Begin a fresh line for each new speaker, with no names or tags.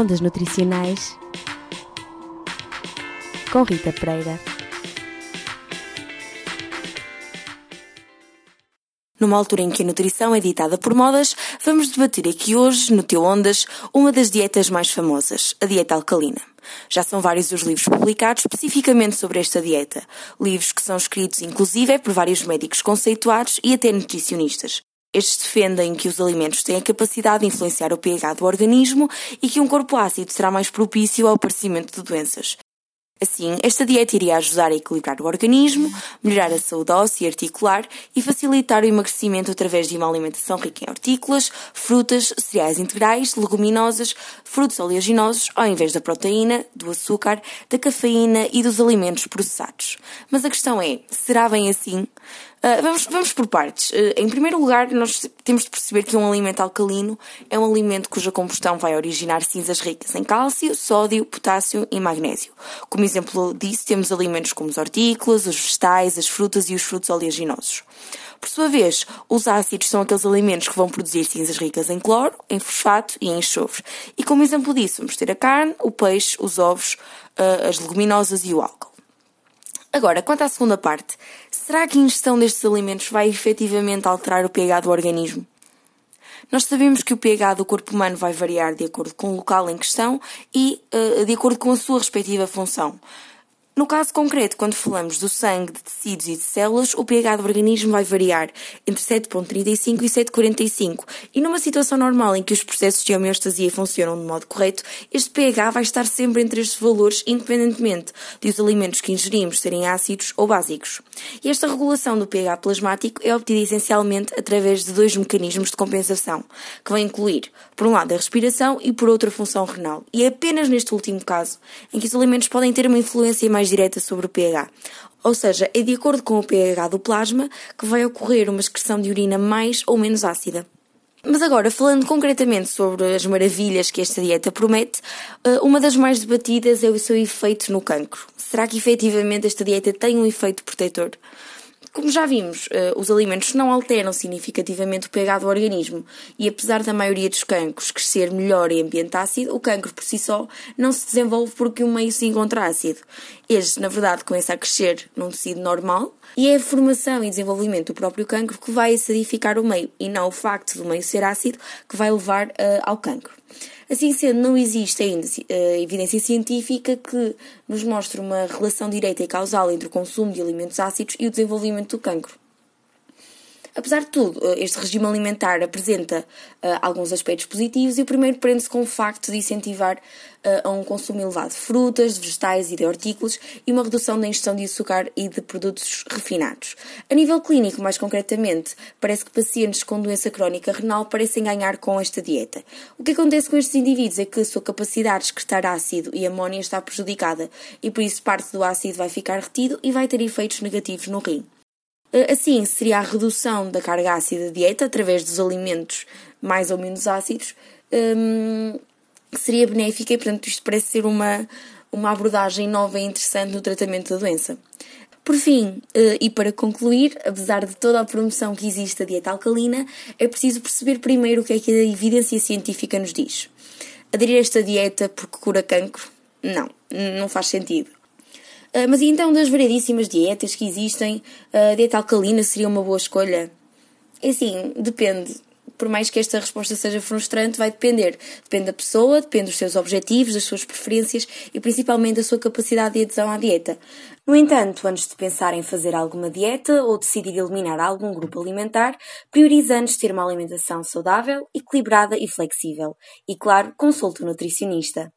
Ondas Nutricionais com Rita Pereira.
Numa altura em que a nutrição é ditada por modas, vamos debater aqui hoje, no Teu Ondas, uma das dietas mais famosas, a dieta alcalina. Já são vários os livros publicados especificamente sobre esta dieta. Livros que são escritos, inclusive, por vários médicos conceituados e até nutricionistas. Estes defendem que os alimentos têm a capacidade de influenciar o pH do organismo e que um corpo ácido será mais propício ao aparecimento de doenças. Assim, esta dieta iria ajudar a equilibrar o organismo, melhorar a saúde óssea e articular e facilitar o emagrecimento através de uma alimentação rica em hortícolas, frutas, cereais integrais, leguminosas, frutos oleaginosos, ao invés da proteína, do açúcar, da cafeína e dos alimentos processados. Mas a questão é, será bem assim? Uh, vamos, vamos por partes. Uh, em primeiro lugar, nós temos de perceber que um alimento alcalino é um alimento cuja combustão vai originar cinzas ricas em cálcio, sódio, potássio e magnésio. Como exemplo disso, temos alimentos como os hortícolas, os vegetais, as frutas e os frutos oleaginosos. Por sua vez, os ácidos são aqueles alimentos que vão produzir cinzas ricas em cloro, em fosfato e em enxofre. E como exemplo disso, vamos ter a carne, o peixe, os ovos, uh, as leguminosas e o álcool. Agora, quanto à segunda parte, será que a ingestão destes alimentos vai efetivamente alterar o pH do organismo? Nós sabemos que o pH do corpo humano vai variar de acordo com o local em questão e uh, de acordo com a sua respectiva função. No caso concreto, quando falamos do sangue, de tecidos e de células, o pH do organismo vai variar entre 7,35 e 7,45. E numa situação normal em que os processos de homeostasia funcionam de modo correto, este pH vai estar sempre entre estes valores, independentemente de os alimentos que ingerimos serem ácidos ou básicos. E esta regulação do pH plasmático é obtida essencialmente através de dois mecanismos de compensação, que vão incluir, por um lado, a respiração e por outro, a função renal. E é apenas neste último caso em que os alimentos podem ter uma influência mais direta sobre o pH. Ou seja, é de acordo com o pH do plasma que vai ocorrer uma excreção de urina mais ou menos ácida. Mas agora, falando concretamente sobre as maravilhas que esta dieta promete, eh, uma das mais debatidas é o seu efeito no cancro. Será que efetivamente esta dieta tem um efeito protetor? Como já vimos, eh, os alimentos não alteram significativamente o pH do organismo e apesar da maioria dos cancros crescer melhor em ambiente ácido, o cancro por si só não se desenvolve porque o meio se encontra ácido. Este, na verdade, começa a crescer num tecido normal e é a formação e desenvolvimento do próprio cancro que vai acidificar o meio e não o facto do meio ser ácido que vai levar uh, ao cancro. Assim sendo, não existe ainda uh, evidência científica que nos mostre uma relação direta e causal entre o consumo de alimentos ácidos e o desenvolvimento do cancro. Apesar de tudo, eh, este regime alimentar apresenta uh, alguns aspectos positivos e o primeiro prende-se com o facto de incentivar uh, a um consumo elevado de frutas, de vegetais e de hortícolas e uma redução da ingestão de açúcar e de produtos refinados. A nível clínico, mais concretamente, parece que pacientes com doença crónica renal parecem ganhar com esta dieta. O que acontece com estes indivíduos é que a sua capacidade de excretar ácido e amónia está prejudicada e por isso parte do ácido vai ficar retido e vai ter efeitos negativos no rim. Eh, assim, seria a redução da carga ácida da dieta através dos alimentos mais ou menos ácidos, que seria benéfica e, portanto, isto parece ser uma, uma abordagem nova e interessante no tratamento da doença. Por fim, eh, e para concluir, apesar de toda a promoção que existe da dieta alcalina, é preciso perceber primeiro o que é que a evidência científica nos diz. Aderir a esta dieta porque cura cancro? Não, não faz sentido. Uh, mas e então das variedíssimas dietas que existem, a dieta alcalina seria uma boa escolha? É assim, depende. Por mais que esta resposta seja frustrante, vai depender. Depende da pessoa, depende dos seus objetivos, das suas preferências e principalmente da sua capacidade de adesão à dieta. No entanto, antes de pensar em fazer alguma dieta ou decidir eliminar algum grupo alimentar, priorize antes ter uma alimentação saudável, equilibrada e flexível. E claro, consulte o nutricionista.